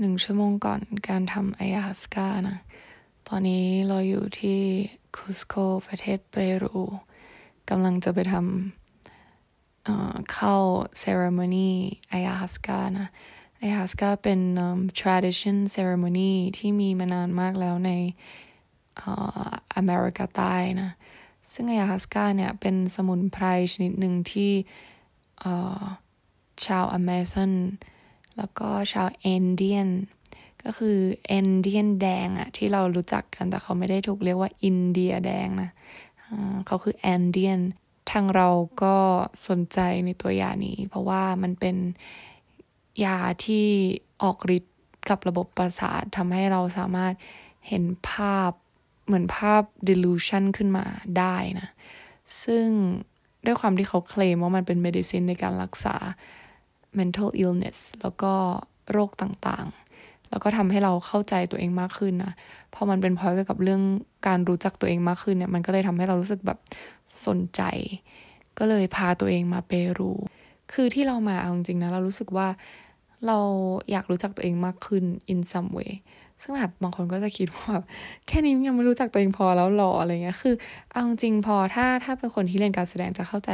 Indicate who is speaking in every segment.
Speaker 1: หนึ่งชั่วโมงก่อนการทำไออาฮัสกานะ ตอนนี้เราอยู่ที่คุสโกประเทศเปรูกำลังจะไปทำเข้า ceremony ไออาสกานะไออาฮัสกาเป็น tradition ceremony ที่มีมานานมากแล้วในอเมริกาใต้นะ ซึ่งไออาฮัสกาเนี่ยเป็นสมุนไพรชนิดหนึ่งที่ชาวอเมซอน แล้วก็ชาวเอนเดียนก็คือเอนเดียนแดงอะที่เรารู้จักกันแต่เขาไม่ได้ถูกเรียกว่าอินเดียแดงนะเขาคือแอนเดียนทางเราก็สนใจในตัวยานี้ เพราะว่ามันเป็นยาที่ออกฤทธิ์กับระบบประสาททำให้เราสามารถเห็นภาพเหมือนภาพ delusion ขึ้นมาได้นะ ซึ่งด้วยความที่เขาเคลมว่ามันเป็น medicine ในการรักษา mental illness แล้วก็โรคต่างๆ แล้วก็ทำให้เราเข้าใจตัวเองมากขึ้นนะพอมันเป็นพอยกับกับเรื่องการรู้จักตัวเองมากขึ้นเนี่ยมันก็เลยทำให้เรารู้สึกแบบสนใจ ก็เลยพาตัวเองมาเปรูคือที่เรามาเอาจริงๆนะเรารู้สึกว่าเราอยากรู้จักตัวเองมากขึ้น in some way ซึ่งแบบบางคนก็จะคิดว่าแบบแค่นี้ยังไม่รู้จักตัวเองพอแล้วหรออะไรเงี้ย คือเอาจริงพอถ้าถ้าเป็นคนที่เรียนการแสดงจะเข้าใจ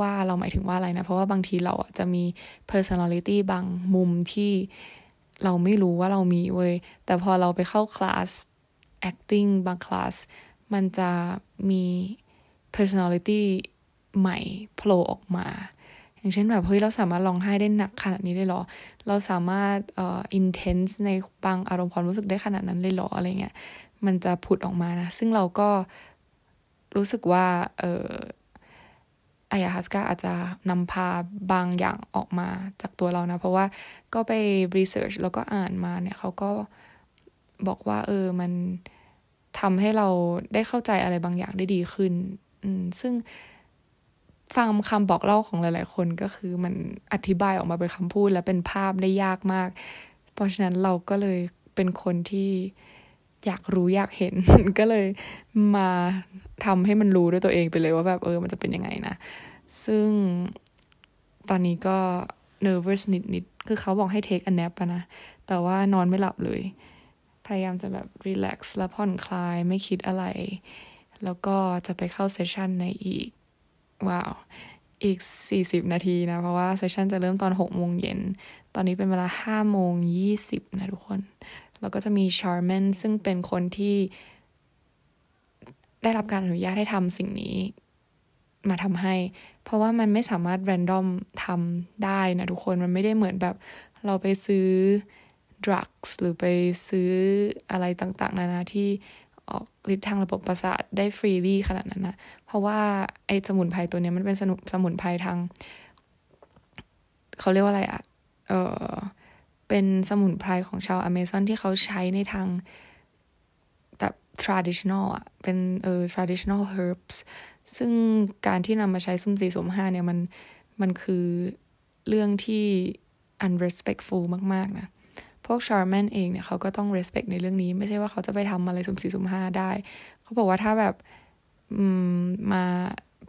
Speaker 1: ว่าเราหมายถึงว่าอะไรนะ เพราะว่าบางทีเราอะจะมี personality บางมุมที่เราไม่รู้ว่าเรามีเว้ย แต่พอเราไปเข้าคลาส acting บางคลาส มันจะมี personality ใหม่โผล่ออกมา อย่างเช่นแบบเฮ้ยเราสามารถร้องไห้ได้หนักขนาดนี้ได้หรอ เราสามารถเอ่อ intense ในบางอารมณ์ความรู้สึกได้ขนาดนั้นเลยหรออะไรเงี้ยมันจะผุดออกมานะ ซึ่งเราก็รู้สึกว่าเอออายาฮัสกาอาจจะนำพาบางอย่างออกมาจากตัวเรานะ เพราะว่าก็ไปรีเสิร์ชแล้วก็อ่านมาเนี่ยเขาก็บอกว่า เออมันทำให้เราได้เข้าใจอะไรบางอย่างได้ดีขึ้น อืมซึ่ง ฟังคำบอกเล่าของหลาย ๆ คนก็คือมันอธิบายออกมาเป็นคำพูดและเป็นภาพได้ยากมาก เพราะฉะนั้นเราก็เลยเป็นคนที่อยากรู้อยากเห็นก็เลยมาทำให้มันรู้ด้วยตัวเองไปเลยว่าแบบเออมันจะเป็นยังไงนะ ซึ่งตอนนี้ก็ nervous นิดๆคือเขาบอกให้ take a nap นะ แต่ว่านอนไม่หลับเลย พยายามจะแบบ relax และผ่อนคลายไม่คิดอะไร แล้วก็จะไปเข้าเซสชันในอีก ว้าว อีก 40 นาทีนะ เพราะว่าเซสชันจะเริ่มตอน6โมงเย็น ตอนนี้เป็นเวลา5โมง20 นะทุกคน แล้วก็จะมีชาร์แมนซึ่งเป็นคนที่ ได้รับการอนุญาตให้ทำสิ่งนี้ มาทำให้ เพราะว่ามันไม่สามารถแรนดอมทำได้นะทุกคน มันไม่ได้เหมือนแบบเราไปซื้อดรักส์หรือไปซื้ออะไรต่างๆ นานาที่ ฤทธิ์ทางระบบประสาทได้ฟรีลี่ขนาดนั้นนะ เพราะว่าไอ้สมุนไพรตัวนี้มันเป็นสนุสมุนไพรทาง เขาเรียกว่าอะไรอะเออเป็นสมุนไพรของชาวอเมซอนที่เขาใช้ในทางแบบ traditional อะเป็นเออ traditional herbs ซึ่งการที่นำมาใช้สุ่มสี่สุ่มห้าเนี่ยมันมันคือเรื่องที่ unrespectful มาก ๆ นะ พวก shaman เองเนี่ยเขาก็ต้อง respect ในเรื่องนี้ ไม่ใช่ว่าเขาจะไปทำอะไรสุ่มสี่สุ่มห้าได้ เขาบอกว่าถ้าแบบมา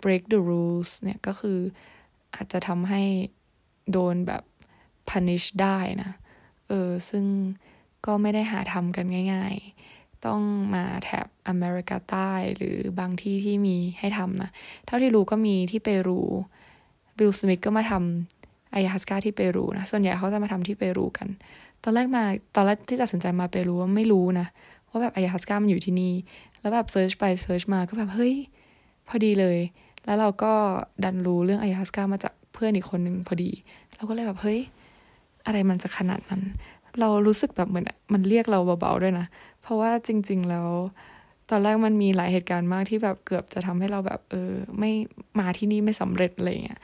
Speaker 1: break the rules เนี่ยก็คืออาจจะทำให้โดนแบบ punish ได้นะ เออ ซึ่งก็ไม่ได้หาทำกันง่าย ๆ ต้องมาแถบอเมริกาใต้หรือบางที่ที่มีให้ทำนะ เท่าที่รู้ก็มีที่เปรูวิลสมิธก็มาทำ Ayahuasca ที่เปรูนะ ส่วนใหญ่เขาจะมาทำที่เปรูกัน ตอนแรกมาตอนแรกที่ตัดสินใจมาเปรูว่าไม่รู้นะว่าแบบ Ayahuasca มันอยู่ที่นี่ แล้วแบบ search ไป search มาก็แบบเฮ้ยพอดีเลย แล้วเราก็ดันรู้เรื่อง Ayahuasca มาจากเพื่อนอีกคนหนึ่งพอดี เราก็เลยแบบเฮ้ยอะไรมันจะขนาดนั้น เรารู้สึกแบบเหมือนมันเรียกเราเบาๆด้วยนะ เพราะว่าจริง ๆ แล้ว ตอนแรกมันมีหลายเหตุการณ์มากที่แบบเกือบจะทำให้เราแบบเออไม่มาที่นี่ไม่สำเร็จอะไรเงี้ย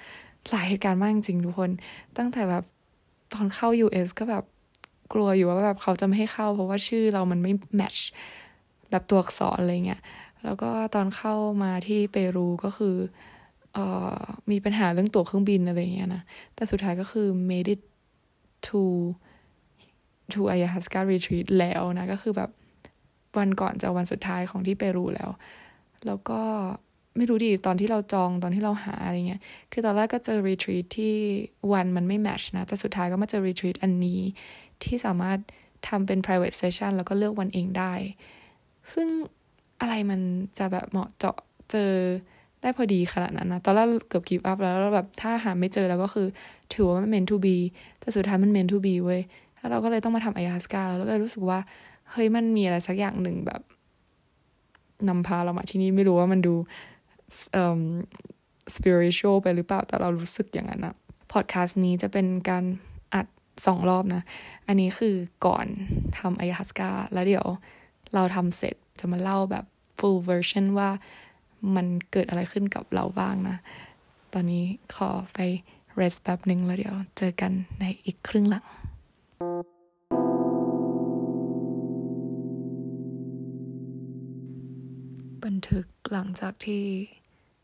Speaker 1: หลายเหตุการณ์มากจริงๆทุกคน ตั้งแต่แบบตอนเข้า US ก็แบบ กลัวอยู่ว่าแบบเขาจะไม่ให้เข้า เพราะว่าชื่อเรามันไม่แมทช์แบบตัวอักษรอะไรเงี้ยแล้วก็ตอนเข้ามาที่เปรูก็คือเอ่อมีปัญหาเรื่องตั๋วเครื่องบินอะไรเงี้ยนะ แต่สุดท้ายก็คือ made it to to Ayahuasca retreat แล้วนะ ก็คือแบบวันก่อนจะวันสุดท้ายของที่เปรูแล้ว แล้วก็ไม่รู้ดิตอนที่เราจองตอนที่เราหาอะไรเงี้ย คือตอนแรกก็เจอรีทรีตที่วันมันไม่แมชนะ แต่สุดท้ายก็มาเจอรีทรีตอันนี้ ที่สามารถทำเป็น private session แล้วก็เลือกวันเองได้ ซึ่งอะไรมันจะแบบเหมาะเจาะเจอได้พอดีขนาดนั้นนะ ตอนแรกเกือบ give up แล้วแล้วแบบถ้าหาไม่เจอแล้วก็คือ ถือว่ามัน meant to be แต่สุดท้ายมัน meant to be เว้ย แล้วเราก็เลยต้องมาทำอายาสกาแล้วก็รู้สึกว่า เฮ้ยมันมีอะไรสักอย่างหนึ่งแบบนำพาเรามาที่นี่ไม่รู้ว่ามันดู spiritual ไปหรือเปล่า แต่เรารู้สึกอย่างนั้นอะพอดแคสต์นี้จะเป็นการ สองรอบนะ อันนี้คือก่อนทำอายาสกาแล้วเดี๋ยวเราทำเสร็จจะมาเล่าแบบ full version ว่ามันเกิดอะไรขึ้นกับเราบ้างนะ ตอนนี้ขอไป rest แป๊บหนึ่งแล้วเดี๋ยวเจอกันในอีกครึ่งหลัง บันทึกหลังจากที่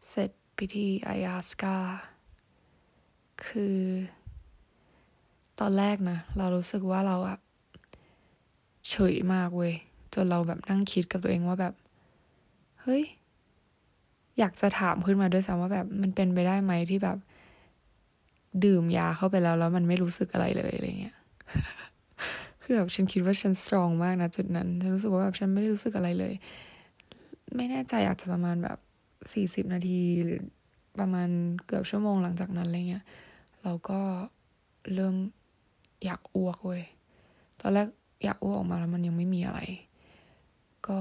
Speaker 1: เสร็จพิธีอายาสกา คือ ตอนแรกนะเรารู้สึกว่าเราอะเฉยมากเว้ยจนเราแบบนั่งคิดกับตัวเองว่าแบบ เฮ้ย อยากจะถามขึ้นมาด้วยซ้ำว่าแบบมันเป็นไปได้ไหมที่แบบ ดื่มยาเข้าไปแล้ว แล้วมันไม่รู้สึกอะไรเลยอะไรเงี้ยคือแบบฉันคิดว่าฉันสตรองมากนะจุดนั้นฉันรู้สึกว่าแบบฉันไม่ได้รู้สึกอะไรเลย ไม่แน่ใจอาจจะประมาณแบบสี่สิบนาทีหรือประมาณเกือบชั่วโมงหลังจากนั้นอะไรเงี้ยเราก็เริ่ม อยากอ้วกเว้ยตอนแรกอยากอ้วกออกมาแล้วมันยังไม่มีอะไร ก็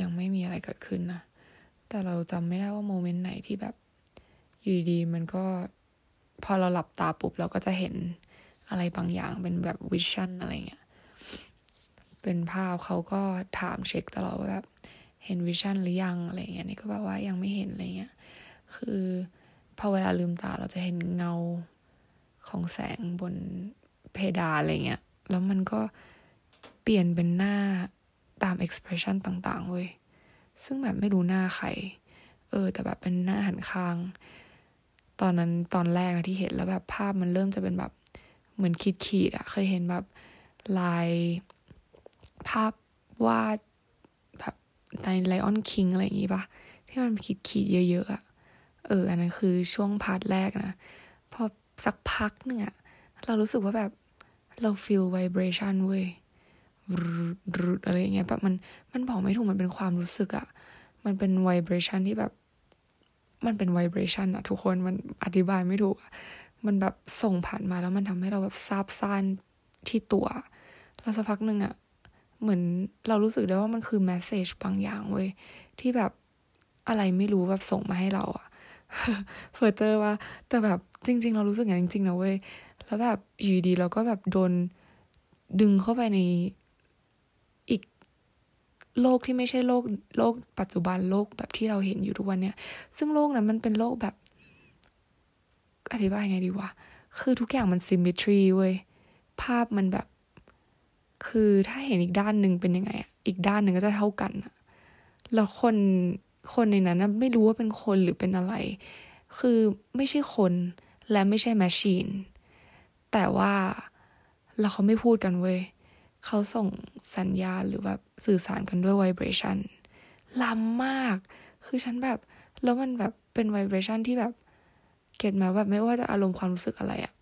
Speaker 1: ยังไม่มีอะไรเกิดขึ้นนะแต่เราจำไม่ได้ว่า moment ไหนที่แบบ อยู่ดีมันก็พอเราหลับตาปุ๊บเราก็จะเห็นอะไรบางอย่างเป็นแบบ vision อะไรเงี้ยเป็นภาพเขาก็ถามเช็คตลอดว่าแบบเห็น vision หรือยังอะไรเงี้ยนี่ก็แบบว่ายังไม่เห็นอะไรเงี้ยคือพอเวลาลืมตาเราจะเห็นเงาของแสงบน เพดานอะไรเงี้ย แล้วมันก็เปลี่ยนเป็นหน้าตาม expression ต่างๆเว้ย ซึ่งแบบไม่รู้หน้าใคร เออ แต่แบบเป็นหน้าหันข้าง ตอนนั้นตอนแรกนะที่เห็นแล้วแบบภาพมันเริ่มจะเป็นแบบเหมือนขีดๆอะเคยเห็นแบบลายภาพวาดแบบในไลออนคิงอะไรอย่างงี้ปะที่มันขีดขีดเยอะๆอะเออ อันนั้นคือช่วง part แรกนะ พอสักพักหนึ่งอะเรารู้สึกว่าแบบ เรา feel vibration เว้ยอะไรอย่างเงี้ยแบบมันมันบอกไม่ถูกมันเป็นความรู้สึกอะมันเป็น vibration ที่แบบ มันเป็น vibration อะทุกคนมันอธิบายไม่ถูก มันแบบส่งผ่านมาแล้วมันทำให้เราแบบซาบซ่านที่ตัว แล้วสักพักหนึ่งอะเหมือนเรารู้สึกได้ว่ามันคือ message บางอย่างเว้ยที่แบบอะไรไม่รู้แบบส่งมาให้เราอะเฟอร์เจอร์ว่าแต่แบบจริง ๆ เรารู้สึกอย่างจริงๆนะเว้ย แล้วแบบอยู่ดีเราก็แบบโดนดึงเข้าไปในอีกโลกที่ไม่ใช่โลกโลกปัจจุบันโลกแบบที่เราเห็นอยู่ทุกวันเนี้ยซึ่งโลกนั้นมันเป็นโลกแบบ อธิบายไงดีวะ คือทุกอย่างมัน symmetry เว้ย ภาพมันแบบ คือถ้าเห็นอีกด้านหนึ่งเป็นยังไงอะอีกด้านหนึ่งก็จะเท่ากันอะแล้วคนคนในนั้นไม่รู้ว่าเป็นคนหรือเป็นอะไร คือไม่ใช่คนและไม่ใช่ machine แต่ว่าเราเขาไม่พูดกันเว้ยเขาส่งสัญญาณหรือแบบสื่อสารกันด้วย vibration ล้ำมาก คือฉันแบบ แล้วมันแบบเป็น vibration ที่แบบ get มาแบบไม่ว่าจะอารมณ์ความรู้สึกอะไรอะ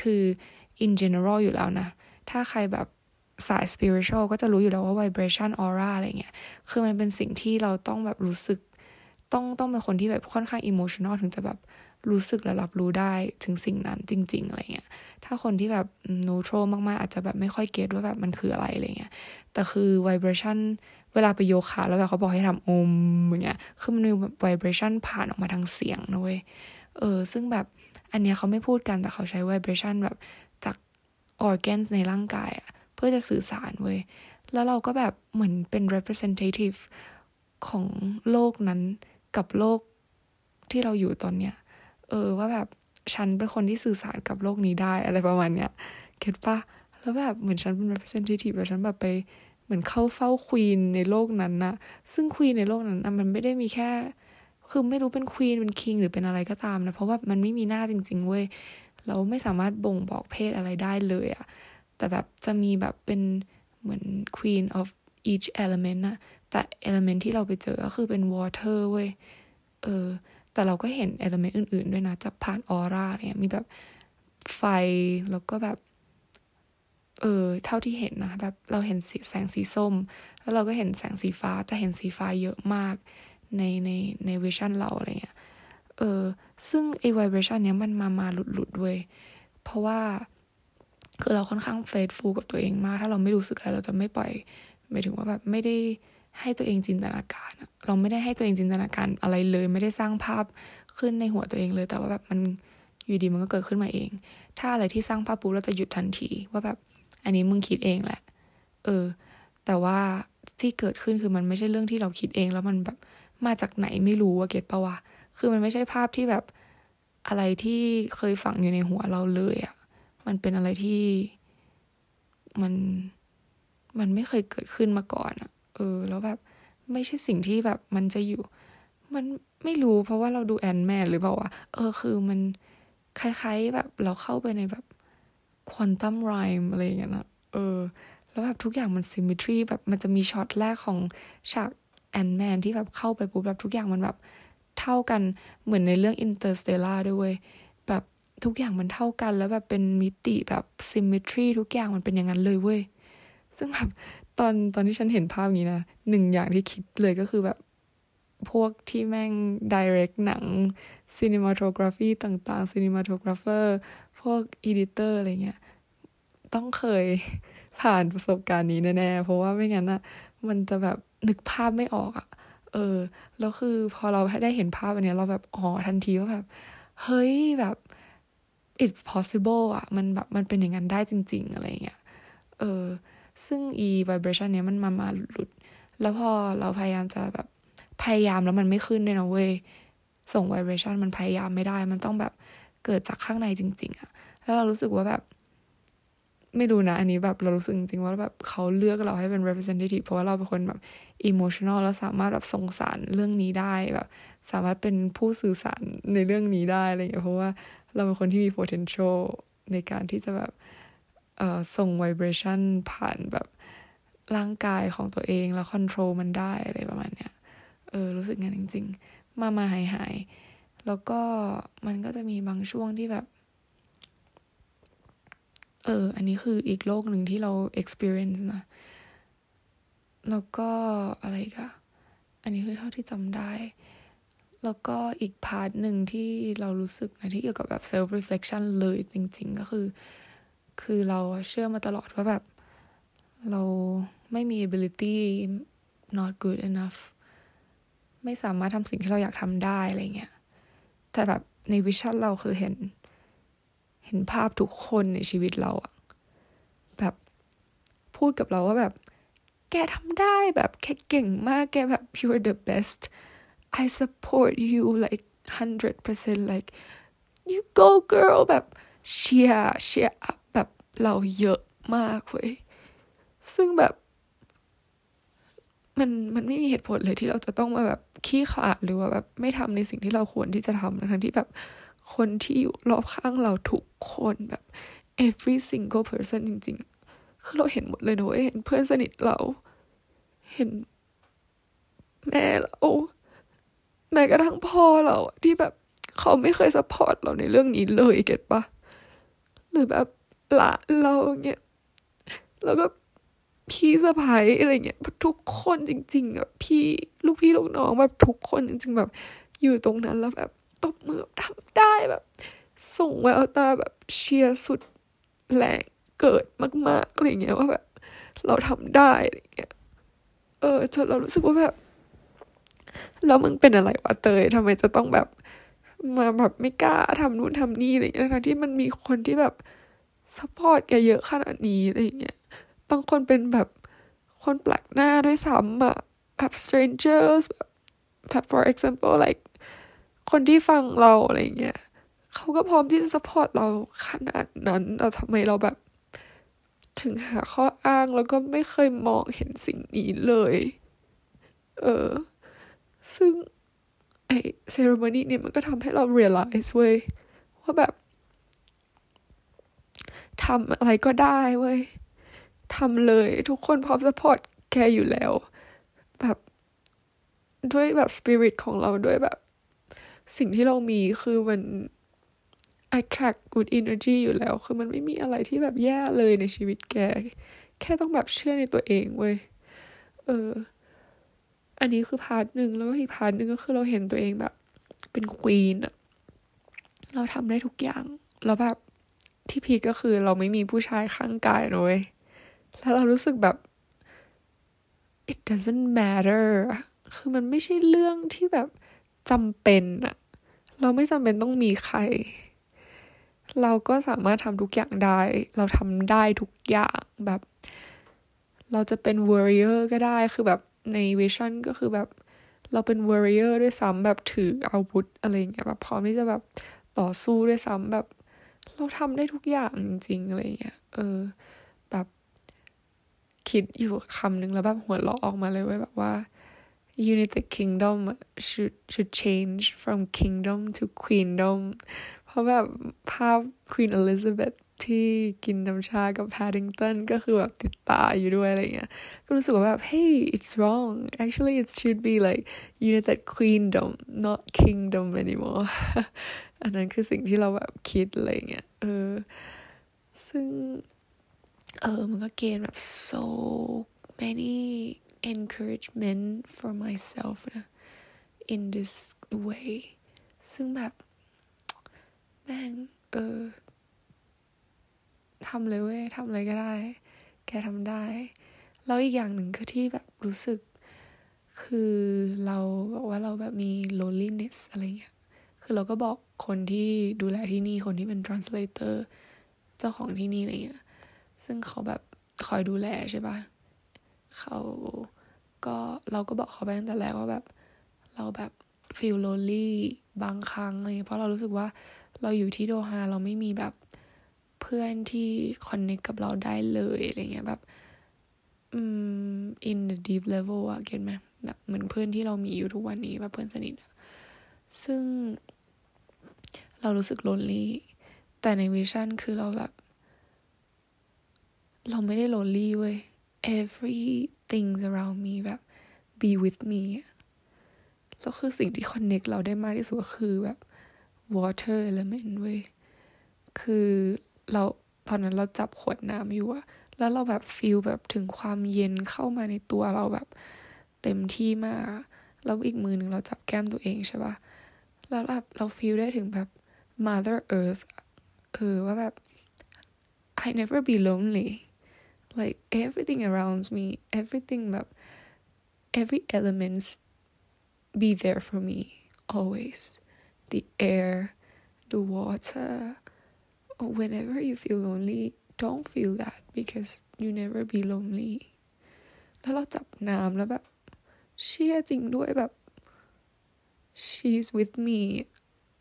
Speaker 1: คือ in general อยู่แล้วนะ ถ้าใครแบบสาย spiritual ก็จะรู้อยู่แล้วว่า vibration aura อะไรเงี้ย คือมันเป็นสิ่งที่เราต้องแบบรู้สึก ต้องต้องเป็นคนที่แบบค่อนข้าง emotional ถึงจะแบบ รู้สึกและรับรู้ได้ถึงสิ่งนั้นจริง ๆ อะไรเงี้ย ถ้าคนที่แบบ neutral มากๆ อาจจะแบบไม่ค่อยเก็ตว่าแบบมันคืออะไรอะไรเงี้ย แต่คือ vibration เวลาไปโยคะแล้วแบบเขาบอกให้ทำอมอย่างเงี้ย คือมันมี vibration ผ่านออกมาทางเสียงนะเว้ย เออ ซึ่งแบบอันเนี้ยเขาไม่พูดกันแต่เขาใช้ vibration แบบจาก organs ในร่างกายอะเพื่อจะสื่อสารเว้ย แล้วเราก็แบบเหมือนเป็น representative ของโลกนั้นกับโลกที่เราอยู่ตอนเนี้ย เออว่าแบบฉันเป็นคนที่สื่อสารกับโลกนี้ได้อะไรประมาณเนี้ยเก็ตปะแล้วแบบเหมือนฉันเป็น representative แล้วฉันแบบไปเหมือนเข้าเฝ้าควีนในโลกนั้นนะซึ่งควีนในโลกนั้นนะมันไม่ได้มีแค่คือไม่รู้เป็นควีนเป็นคิงหรือเป็นอะไรก็ตามนะ เพราะว่ามันไม่มีหน้าจริง ๆ เว้ยเราไม่สามารถบ่งบอกเพศอะไรได้เลยอะแต่แบบจะมีแบบเป็นเหมือน queen of each element นะแต่ element ที่เราไปเจอก็คือเป็น water เว้ยเออ แต่เราก็เห็น element อื่น ๆ ด้วยนะจะผ่านออร่าเนี่ยมีแบบไฟแล้วก็แบบ เออเท่าที่เห็นนะแบบเราเห็นสีแสงสีส้ม แล้วเราก็เห็นแสงสีฟ้าจะเห็นสีฟ้าเยอะมากในในใน vision เราอะไรเงี้ยเออซึ่งไอ้ vibration เนี้ยมันมามาหลุดหลุดเว้ยเพราะว่าคือเราค่อนข้าง faithful กับตัวเองมาก ถ้าเราไม่รู้สึกอะไรเราจะไม่ปล่อยหมายถึงว่าแบบไม่ได้ ให้ตัวเองจินตนาการ เราไม่ได้ให้ตัวเองจินตนาการอะไรเลย ไม่ได้สร้างภาพขึ้นในหัวตัวเองเลย แต่ว่าแบบมันอยู่ดีมันก็เกิดขึ้นมาเอง ถ้าอะไรที่สร้างภาพปุ๊บเราจะหยุดทันที ว่าแบบอันนี้มึงคิดเองแหละ เออ แต่ว่าที่เกิดขึ้นคือมันไม่ใช่เรื่องที่เราคิดเอง แล้วมันแบบมาจากไหนไม่รู้ว่าเก็ตปะวะ คือมันไม่ใช่ภาพที่แบบอะไรที่เคยฝังอยู่ในหัวเราเลยอะมันเป็นอะไรที่มันมันไม่เคยเกิดขึ้นมาก่อนอะ เออ แล้วแบบไม่ใช่สิ่งที่แบบมันจะอยู่ มันไม่รู้เพราะว่าเราดู Ant-Man หรือเปล่าวะเออคือมันคล้ายๆแบบเราเข้าไปในแบบ quantum realm อะไรอย่างเงี้ยนะเออ แล้วแบบทุกอย่างมัน symmetry แบบมันจะมีช็อตแรกของฉาก Ant-Man ที่แบบเข้าไปปุ๊บแบบทุกอย่างมันแบบเท่ากันเหมือนในเรื่อง Interstellar ด้วยแบบทุกอย่างมันเท่ากันแล้วแบบเป็นมิติแบบ symmetry ทุกอย่างมันเป็นอย่างนั้นเลยเว้ย ซึ่งแบบ ตอนตอนที่ฉันเห็นภาพนี้นะหนึ่งอย่างที่คิดเลยก็คือแบบพวกที่แม่ง direct หนัง cinematography ต่างๆ cinematographer พวก editor อะไรเงี้ย ต้องเคยผ่านประสบการณ์นี้แน่ๆ เพราะว่าไม่งั้นอะมันจะแบบนึกภาพไม่ออกอะเออ แล้วคือพอเราได้เห็นภาพอันนี้เราแบบอ๋อทันทีว่าแบบ เฮ้ยแบบ it's possible อะมันแบบมันเป็นอย่างนั้นได้จริง ๆ อะไรเงี้ย เออ ซึ่ง e vibration เนี้ยมันมามาหลุด แล้วพอเราพยายามจะแบบพยายามแล้วมันไม่ขึ้นเลยนะเว้ย ส่ง vibration มันพยายามไม่ได้ มันต้องแบบเกิดจากข้างในจริง ๆอะแล้วเรารู้สึกว่าแบบ ไม่รู้นะ อันนี้แบบเรารู้สึกจริงๆว่าแบบเขาเลือกเราให้เป็น representative เพราะว่าเราเป็นคนแบบ emotional แล้วสามารถแบบส่งสารเรื่องนี้ได้แบบ สามารถเป็นผู้สื่อสารในเรื่องนี้ได้อะไรอย่างเงี้ยเพราะว่าเราเป็นคนที่มี potential ในการที่จะแบบ ส่งไวเบรชันผ่านแบบร่างกายของตัวเองแล้วคอนโทรลมันได้อะไรประมาณเนี้ย เออ รู้สึกงั้นจริง ๆ มามาหายหายแล้วก็มันก็จะมีบางช่วงที่แบบ เออ อันนี้คืออีกโลกหนึ่งที่เรา experience นะ แล้วก็อะไรกันอันนี้คือเท่าที่จำได้ แล้วก็อีก part หนึ่งที่เรารู้สึกนะที่เกี่ยวกับแบบ self reflection เลยจริง ๆ ก็คือ คือเราเชื่อมาตลอดว่าแบบ เราไม่มี ability not good enough ไม่สามารถทำสิ่งที่เราอยากทำได้อะไรเงี้ย แต่แบบใน vision เราคือเห็น เห็นภาพทุกคนในชีวิตเราอะแบบพูดกับเราว่าแบบ แกทำได้แบบแค่เก่งมากแกแบบ you're the best I support you like hundred percent like you go girl แบบเชียร์เชียร์ เราเยอะมากเว้ยซึ่งแบบ มันมันไม่มีเหตุผลเลยที่เราจะต้องมาแบบขี้ขลาดหรือว่าแบบไม่ทำในสิ่งที่เราควรที่จะทำทั้งที่แบบคนที่อยู่รอบข้างเราทุกคนแบบ every single person จริงๆ คือเราเห็นหมดเลยนะเว้ยเห็นเพื่อนสนิทเรา เห็นแม่เราแม้กระทั่งพ่อเราที่แบบเขาไม่เคยสปอร์ตเราในเรื่องนี้เลยเก็ตปะหรือแบบ หลานเราเงี้ยแล้วก็พี่สะพ้ายอะไรเงี้ยทุกคนจริง ๆอะพี่ลูกพี่ลูกน้องแบบทุกคนจริง ๆ แบบ อยู่ตรงนั้นแล้วแบบตบมือทำได้แบบ ส่งแววตาแบบเชียร์สุดแรงเกิดมากๆอะไรเงี้ยว่าแบบ เราทำได้อะไรเงี้ยเออจนเรารู้สึกว่าแบบแล้วมึงเป็นอะไรวะเตยทำไมจะต้องแบบ มาแบบไม่กล้าทำนู่นทำนี่อะไรเงี้ยทั้งที่มันมีคนที่แบบ สปอร์ตแกเยอะขนาดนี้อะไรเงี้ยบางคนเป็นแบบคนแปลกหน้าด้วยซ้ำอะแบบ strangers แบบ for example like คนที่ฟังเราอะไรเงี้ยเขาก็พร้อมที่จะสปอร์ตเราขนาดนั้นแต่ทำไมเราแบบ ถึงหาข้ออ้างแล้วก็ไม่เคยมองเห็นสิ่งนี้เลย เออ ซึ่งไอเซ r e มนีเนี่ยมันก็ทำให้เรา realize เว้ยว่าแบบ ทำอะไรก็ได้เว้ยทำเลยทุกคนพร้อม support แกอยู่แล้ว แบบด้วยแบบสปิริตของเราด้วยแบบ สิ่งที่เรามีคือมัน attract good energy อยู่แล้ว คือมันไม่มีอะไรที่แบบแย่เลยในชีวิตแก แค่ต้องแบบเชื่อในตัวเองเว้ย เออ อันนี้คือ part หนึ่งแล้วก็อีก part หนึ่งก็คือเราเห็นตัวเองแบบ เป็น queen อะเราทำได้ทุกอย่าง แล้วแบบ ที่พีก็คือเราไม่มีผู้ชายข้างกายเลยแล้วเรารู้สึกแบบ it doesn't matter คือมันไม่ใช่เรื่องที่แบบจำเป็นอะเราไม่จำเป็นต้องมีใคร เราก็สามารถทำทุกอย่างได้ เราทำได้ทุกอย่างแบบ เราจะเป็น warrior ก็ได้คือแบบในวิชั่นก็คือแบบเราเป็น warrior ด้วยซ้ำแบบถืออาวุธอะไรอย่างเงี้ยแบบพร้อมที่จะแบบต่อสู้ด้วยซ้ำแบบ เราทำได้ทุกอย่างจริงๆอะไรเงี้ยเออ แบบคิดอยู่คำหนึ่งแล้วแบบหัวเราะออกมาเลยว่าแบบว่า United Kingdom should should change from kingdom to queendom เพราะแบบภาพ Queen Elizabeth ที่กินน้ำชากับ Paddington ก็คือแบบติดตาอยู่ด้วยอะไรเงี้ย ก็รู้สึกว่าแบบ hey it's wrong actually it should be like United Queendom not kingdom anymore อันนั้นคือสิ่งที่เราแบบคิดอะไรเงี้ย เออ ซึ่ง เออ มันก็เกณฑ์แบบ so many encouragement for myself นะ in this way ซึ่งแบบ แม่ง เออ ทำเลยเว้ยทำอะไรก็ได้ แกทำได้ แล้วอีกอย่างหนึ่งคือที่แบบรู้สึก คือเราบอกว่าเราแบบมี loneliness อะไรเงี้ย คือเราก็บอกคนที่ดูแลที่นี่คนที่เป็น translator เจ้าของที่นี่อะไรเงี้ย ซึ่งเขาแบบคอยดูแลใช่ปะเขาก็เราก็บอกเขาไปตั้งแต่แรกว่าแบบ เราแบบ feel lonely บางครั้งอะไรเพราะเรารู้สึกว่าเราอยู่ที่โดฮาเราไม่มีแบบ เพื่อนที่ connect กับเราได้เลยอะไรเงี้ยแบบอืม in the deep level อะ get ไหมแบบเหมือนเพื่อนที่เรามีอยู่ทุกวันนี้แบบเพื่อนสนิทซึ่งเรารู้สึก lonely แต่ใน vision คือเราแบบ เราไม่ได้ lonely เว้ย everything around me แบบ be with me แล้วคือสิ่งที่ connect เราได้มากที่สุดก็คือแบบ water element เว้ย คือ เราตอนนั้นเราจับขวดน้ำอยู่อะแล้วเราแบบฟีลแบบถึงความเย็นเข้ามาในตัวเราแบบเต็มที่มากแล้วอีกมือหนึ่งเราจับแก้มตัวเองใช่ปะแล้วแบบเราฟีลได้ถึงแบบ mother earth เออว่าแบบ I never be lonely like everything around me everything แบบ every elements be there for me always the air the water whenever you feel lonely don't feel that because you never be lonely แล้วเราจับน้ำแล้วแบบ เชื่อจริงด้วยแบบ she's with me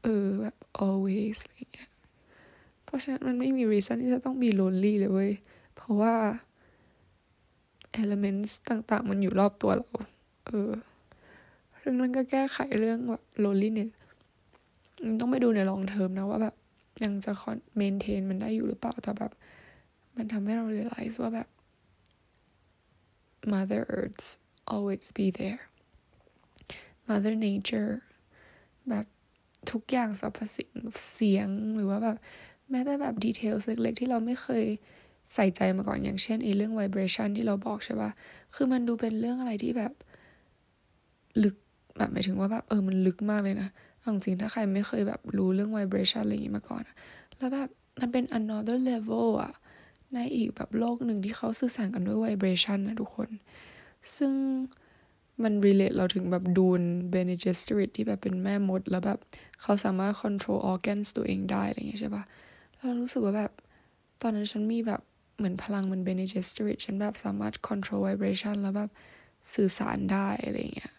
Speaker 1: เออแบบ always อะไรเงี้ย เพราะฉะนั้นมันไม่มี reason ที่จะต้องมี lonely เลยเว้ย เพราะว่า elements ต่างๆ มันอยู่รอบตัวเรา เออ เรื่องนั้นก็แก้ไขเรื่องแบบ loneliness ต้องไปดูในลองเทอมนะว่าแบบ ยังจะคอนเมนเทนมันได้อยู่หรือเปล่าแต่แบบ มันทำให้เรา realize ว่าแบบ Mother Earth always be there Mother Nature แบบทุกอย่างสรรพสิ่งเสียงหรือว่าแบบ แม้แต่แบบดีเทลเล็กๆที่เราไม่เคยใส่ใจมาก่อนอย่างเช่นไอ้เรื่อง vibration ที่เราบอกใช่ปะคือมันดูเป็นเรื่องอะไรที่แบบ ลึกแบบหมายถึงว่าแบบเออมันลึกมากเลยนะ จริงๆถ้าใครไม่เคยแบบรู้เรื่อง vibration อะไรอย่างนี้มาก่อน แล้วแบบมันเป็น another level อะในอีกแบบโลกหนึ่งที่เขาสื่อสารกันด้วย vibration นะทุกคน ซึ่งมัน relate เราถึงแบบดูน Bene Gesserit ที่แบบเป็นแม่มด แล้วแบบเขาสามารถ control organs ตัวเองได้อะไรอย่างเงี้ยใช่ปะแล้วรู้สึกว่าแบบตอนนั้นฉันมีแบบเหมือนพลังมัน Bene Gesserit ฉันแบบสามารถ control vibration แล้วแบบสื่อสารได้อะไรอย่างเงี้ย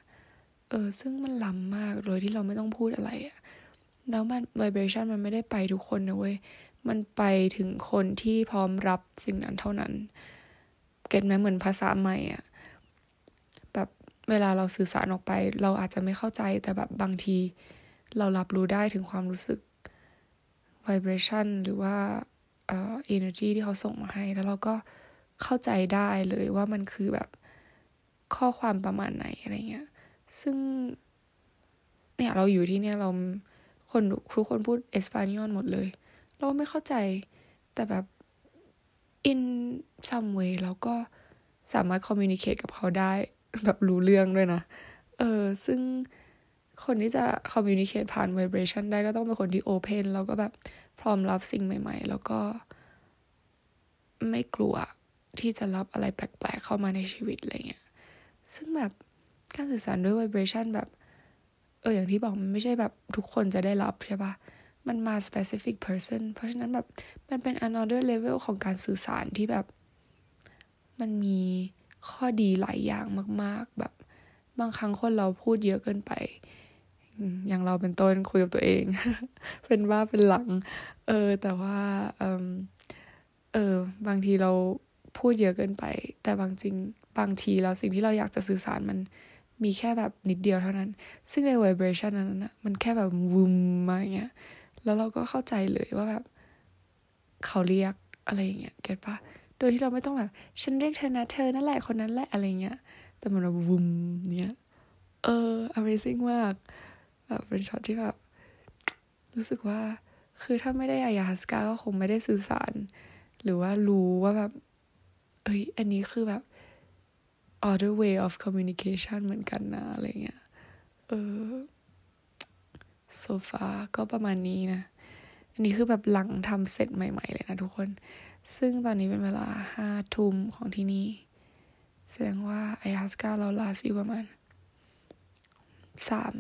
Speaker 1: เออซึ่งมันล้ำมากโดยที่เราไม่ต้องพูดอะไรอะแล้วมัน vibration มันไม่ได้ไปทุกคนนะเว้ย มันไปถึงคนที่พร้อมรับสิ่งนั้นเท่านั้น เก็ตไหมเหมือนภาษาใหม่อะแบบเวลาเราสื่อสารออกไป เราอาจจะไม่เข้าใจแต่แบบบางที เรารับรู้ได้ถึงความรู้สึก vibration หรือว่าเอ่อ energy ที่เขาส่งมาให้ แล้วเราก็เข้าใจได้เลยว่ามันคือแบบข้อความประมาณไหนอะไรเงี้ย ซึ่งเนี่ยเราอยู่ที่เนี่ยเราคนทุกคนพูดเอสปานยอนหมดเลย เราไม่เข้าใจแต่แบบ in some way เราก็สามารถ communicate กับเขาได้ แบบรู้เรื่องด้วยนะ เออ ซึ่งคนที่จะ communicate ผ่าน vibration ได้ก็ต้องเป็นคนที่ open แล้วก็แบบพร้อมรับสิ่งใหม่ ๆ แล้วก็ ไม่กลัวที่จะรับอะไรแปลกๆเข้ามาในชีวิตอะไรเงี้ย ซึ่งแบบ การสื่อสารด้วย vibration แบบ เอออย่างที่บอกมันไม่ใช่แบบทุกคนจะได้รับใช่ปะมันมา specific person เพราะฉะนั้นแบบมันเป็น another level ของการสื่อสารที่แบบ มันมีข้อดีหลายอย่างมาก ๆ แบบ บางครั้งคนเราพูดเยอะเกินไป อย่างเราเป็นต้นคุยกับตัวเอง เป็นว่าเป็นหลัง เออ แต่ว่าเออเออ บางทีเราพูดเยอะเกินไป แต่บางจริง บางทีแล้วสิ่งที่เราอยากจะสื่อสารมัน มีแค่แบบนิดเดียวเท่านั้น ซึ่งใน vibration นั้นนะมันแค่แบบวุมมาอย่างเงี้ย แล้วเราก็เข้าใจเลยว่าแบบ เขาเรียกอะไรอย่างเงี้ย เก็ตปะโดยที่เราไม่ต้องแบบ ฉันเรียกเธอนะเธอนั่นแหละคนนั้นแหละอะไรเงี้ย แต่มันแบบวุมเนี้ย เออ amazing มาก แบบเป็นช็อตที่แบบ รู้สึกว่า คือถ้าไม่ได้อายาสกาก็คงไม่ได้สื่อสาร หรือว่ารู้ว่าแบบ เอ้ย อันนี้คือแบบ other way of communication เหมือนกันนะอะไรเงี้ย เออ so far ก็ประมาณนี้นะ อันนี้คือแบบหลังทำเสร็จใหม่ ๆ เลยนะทุกคน ซึ่งตอนนี้เป็นเวลาห้าทุ่มของที่นี่ แสดงว่าไอฮัสกาเราลาสิประมาณสาม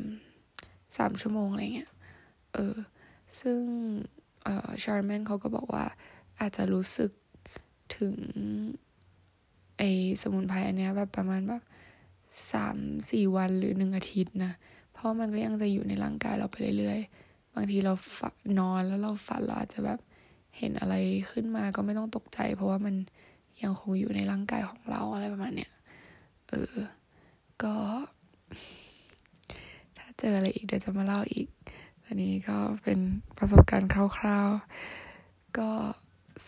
Speaker 1: สามชั่วโมงอะไรเงี้ย เออ ซึ่งเอ่อชาร์แมนเขาก็บอกว่าอาจจะรู้สึกถึง ไอสมุนไพรอันเนี้ยแบบประมาณแบบสามสี่วันหรือหนึ่งอาทิตย์นะ เพราะมันก็ยังจะอยู่ในร่างกายเราไปเรื่อยๆ บางทีเราฝันนอนแล้วเราฝันเราอาจจะแบบเห็นอะไรขึ้นมาก็ไม่ต้องตกใจ เพราะว่ามันยังคงอยู่ในร่างกายของเราอะไรประมาณเนี้ย เออ ก็ ถ้าเจออะไรอีกเดี๋ยวจะมาเล่าอีก อันนี้ก็เป็นประสบการณ์คร่าวๆ ก็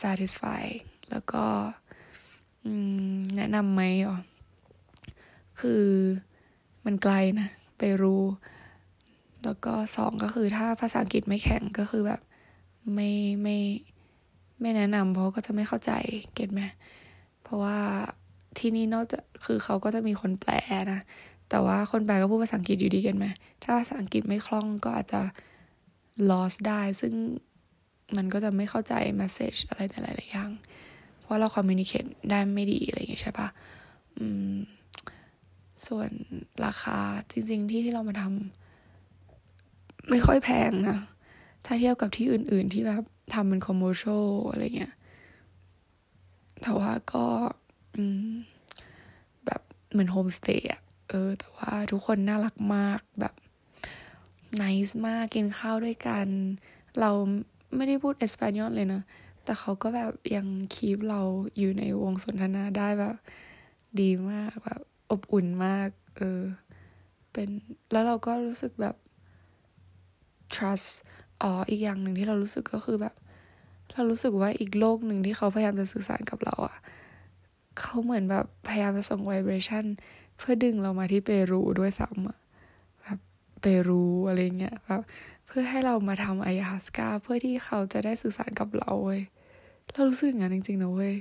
Speaker 1: satisfy แล้วก็ แนะนำไหมอ๋อคือมันไกลนะ ไปรู้ แล้วก็สองก็คือถ้าภาษาอังกฤษไม่แข็งก็คือแบบ ไม่ไม่ไม่แนะนำเพราะก็จะไม่เข้าใจเก็ตไหมเพราะว่าที่นี่นอกจากคือเขาก็จะมีคนแปลนะ แต่ว่าคนแปลก็พูดภาษาอังกฤษอยู่ดีกันไหมถ้าภาษาอังกฤษไม่คล่องก็อาจจะ lost ได้ ซึ่งมันก็จะไม่เข้าใจ message อะไรแต่หลายๆอย่าง เพราะเรา communicate ได้ไม่ดีอะไรอย่างเงี้ยใช่ปะอืมส่วนราคาจริง ๆ ที่ที่เรามาทำไม่ค่อยแพงนะ ถ้าเทียบกับที่อื่น ๆ ที่แบบทำเป็น commercial อะไรเงี้ย แต่ว่าก็อืมแบบเหมือนโฮมสเตย์อะเออ แต่ว่าทุกคนน่ารักมากแบบนิสมากกินข้าวด้วยกัน เราไม่ได้พูดเอสเปนยอลเลยนะ แต่เขาก็แบบยังคีบเราอยู่ในวงสนทนาได้แบบ ดีมากแบบอบอุ่นมาก เออ เป็นแล้วเราก็รู้สึกแบบ trust อ๋ออีกอย่างหนึ่งที่เรารู้สึกก็คือแบบ เรารู้สึกว่าอีกโลกหนึ่งที่เขาพยายามจะสื่อสารกับเราอะ่ะเขาเหมือนแบบพยายามจะส่ง vibration เพื่อดึงเรามาที่เปรูด้วยซ้ำอะแบบเปรูอะไรเงี้ยแบบเพื่อให้เรามาทำอายาสกาเพื่อที่เขาจะได้สื่อสารกับเราเว้ย เรารู้สึกอย่างนั้นจริงๆนะเว้ย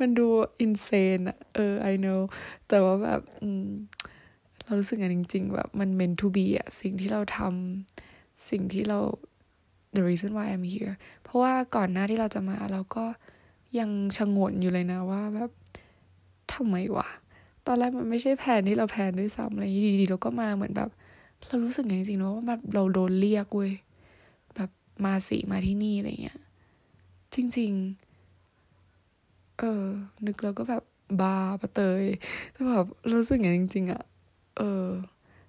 Speaker 1: มันดูอินเซนอะเออ I know แต่ว่าแบบอืมเรารู้สึกอย่างจริง ๆ แบบมัน meant to be อะสิ่งที่เราทำสิ่งที่เรา the reason why I'm here เพราะว่าก่อนหน้าที่เราจะมาเราก็ยังชะงนอยู่เลยนะว่าแบบทำไมวะ ตอนแรกมันไม่ใช่แผนที่เราแผนด้วยซ้ำอะไรอย่างนี้ดีๆเราก็มาเหมือนแบบ เรารู้สึกอย่างจริงๆนะว่าแบบเราโดนเรียกเว้ยแบบมาสิมาที่นี่อะไรเงี้ย จริง ๆ เออ นึกแล้วก็แบบบาปะเตยแต่แบบรู้สึกอย่างจริง ๆอะเออ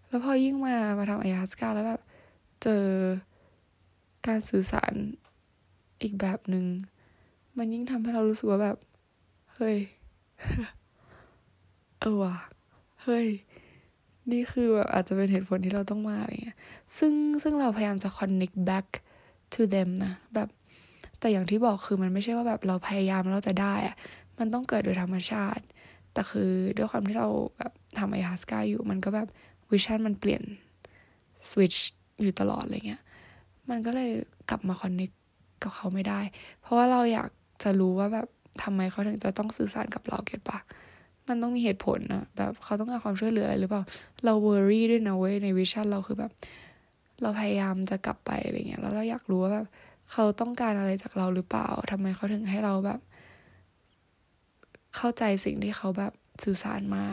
Speaker 1: แล้วพอยิ่งมามาทำอายาสกาแล้วแบบ เจอการสื่อสารอีกแบบหนึง่งมันยิ่งทำให้เรารู้สึกว่าแบบ เฮ้ย เออว่ะ เฮ้ย นี่คือแบบอาจจะเป็นเหตุผลที่เราต้องมาอะไรเงี้ย ซึ่งซึ่งเราพยายามจะ connect back to them นะ แบบ แต่อย่างที่บอกคือมันไม่ใช่ว่าแบบเราพยายามเราจะได้อะมันต้องเกิดโดยธรรมชาติ แต่คือด้วยความที่เราแบบทำ Ayahuasca อยู่ มันก็แบบ vision มันเปลี่ยนสวิตช์อยู่ตลอดอะไรเงี้ย มันก็เลยกลับมา connect กับเขาไม่ได้ เพราะว่าเราอยากจะรู้ว่าแบบทำไมเขาถึงจะต้องสื่อสารกับเรา get ปะมันต้องมีเหตุผลนะแบบเขาต้องการความช่วยเหลืออะไรหรือเปล่า เรา worry ด้วยนะเว้ยใน vision เราคือแบบ เราพยายามจะกลับไปอะไรเงี้ย แล้วเราอยากรู้ว่าแบบ เขาต้องการอะไรจากเราหรือเปล่าทำไมเขาถึงให้เราแบบ เข้าใจสิ่งที่เขาแบบสื่อสารมา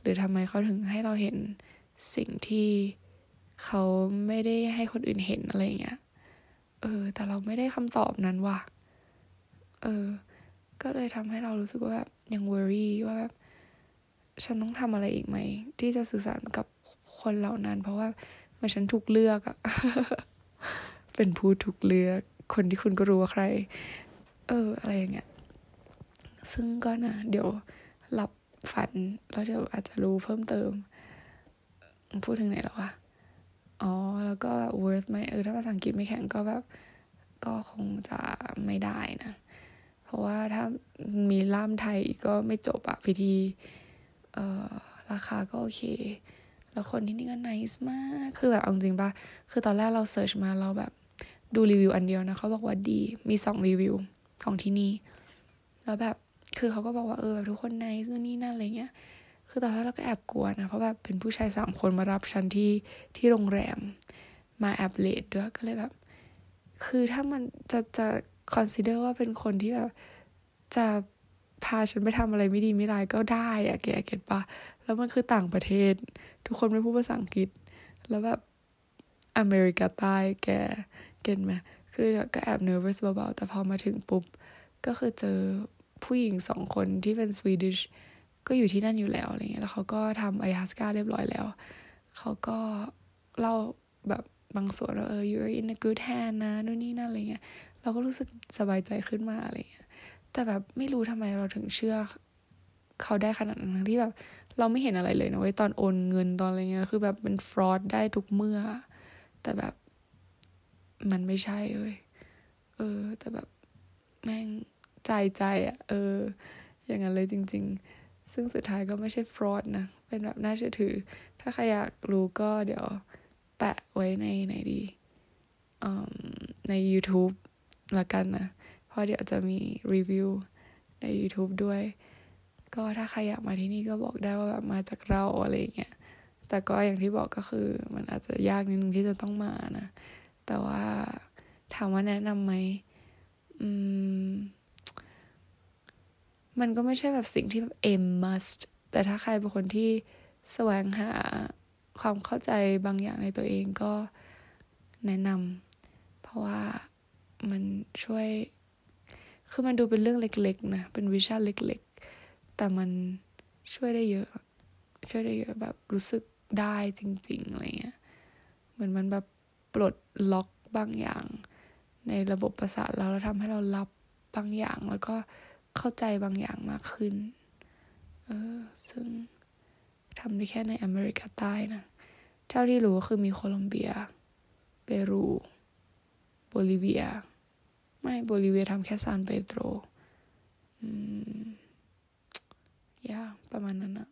Speaker 1: หรือทำไมเขาถึงให้เราเห็นสิ่งที่เขาไม่ได้ให้คนอื่นเห็นอะไรเงี้ย เออ แต่เราไม่ได้คำตอบนั้นว่ะ เออ ก็เลยทำให้เรารู้สึกว่าแบบยัง worry ว่าแบบฉันต้องทำอะไรอีกไหม ที่จะสื่อสารกับคนเหล่านั้น เพราะว่าเมันฉันถูกเลือกอะ เป็นผู้ถูกเลือก คนที่คุณก็รู้ว่าใคร เออ อะไรอย่างเงี้ย ซึ่งก็นะ เดี๋ยวหลับฝัน แล้วเดี๋ยวอาจจะรู้เพิ่มเติม พูดถึงไหนแล้ววะ อ๋อ แล้วก็ worth ไหมเออ ถ้าภาษาอังกฤษไม่แข็งก็แบบ ก็คงจะไม่ได้นะ เพราะว่าถ้ามีล่ามไทยก็ไม่จบอะพิธี เอ่อ ราคาก็โอเคแล้วคนที่นี่ก็ nice มาก คือแบบเอาจริงปะคือตอนแรกเราเสิร์ชมาเราแบบ ดูรีวิวอันเดียวนะเขาบอกว่าดี มีสองรีวิวของที่นี่ แล้วแบบ คือเขาก็บอกว่าเออแบบทุกคนในนู่นนี่นั่นอะไรเงี้ย คือตอนแรกเราก็แอบกลัวนะ เพราะแบบเป็นผู้ชายสามคนมารับฉันที่ที่โรงแรม มาแอบเลดด้วย ก็เลยแบบ คือถ้ามันจะจะ consider ว่าเป็นคนที่แบบจะพาฉันไปทำอะไรไม่ดีไม่ร้ายก็ได้อะแกเก็ตปะแล้วมันคือต่างประเทศ ทุกคนไม่พูดภาษาอังกฤษ แล้วแบบอเมริกาใต้แก เก็ตไหมคือก็แอบ nervous เบาๆแต่พอมาถึงปุ๊บ ก็คือเจอผู้หญิงสองคนที่เป็นสวีดิชก็อยู่ที่นั่นอยู่แล้วอะไรเงี้ยแล้วเขาก็ทำไอฮัสกาเรียบร้อยแล้ว เขาก็เล่าแบบบางส่วนว่าเออ you're in a good hand นะนู่นนี่นั่นอะไรเงี้ย เราก็รู้สึกสบายใจขึ้นมาอะไรเงี้ย แต่แบบไม่รู้ทำไมเราถึงเชื่อ เขาได้ขนาดนั้นที่แบบ เราไม่เห็นอะไรเลยนะเว้ยตอนโอนเงินตอนอะไรเงี้ยคือแบบเป็นฟรอดได้ทุกเมื่อ แต่แบบ มันไม่ใช่เว้ยเออ แต่แบบแม่งใจใจอะเออ อย่างนั้นเลยจริง ๆ ซึ่งสุดท้ายก็ไม่ใช่ฟรอดนะ เป็นแบบน่าเชื่อถือ ถ้าใครอยากรู้ก็เดี๋ยวแปะไว้ในไหนดีใน YouTube ละกันนะ เพราะเดี๋ยวจะมีรีวิวใน YouTube ด้วย ก็ถ้าใครอยากมาที่นี่ก็บอกได้ว่าแบบมาจากเราอะไรเงี้ย แต่ก็อย่างที่บอกก็คือ มันอาจจะยากนิดนึงที่จะต้องมานะ แต่ว่าถามว่าแนะนำไหมอืม มันก็ไม่ใช่แบบสิ่งที่แบบ a must แต่ถ้าใครเป็นคนที่แสวงหาความเข้าใจบางอย่างในตัวเองก็แนะนำเพราะว่ามันช่วย คือมันดูเป็นเรื่องเล็กๆ นะ เป็นวิชาเล็กๆ แต่มันช่วยได้เยอะ ช่วยได้เยอะแบบรู้สึกได้จริงๆอะไรเงี้ย เหมือนมันแบบ ปลดล็อกบางอย่าง ในระบบประสาทเราแล้วทำให้เรารับบางอย่าง แล้วก็เข้าใจบางอย่างมากขึ้น เออ ซึ่งทำได้แค่ในอเมริกาใต้นะ เท่าที่รู้ก็คือมีโคลอมเบีย เปรู โบลิเวีย ไม่โบลิเวียทำแค่ซานเปโตร อืม ยาประมาณนั้นนะ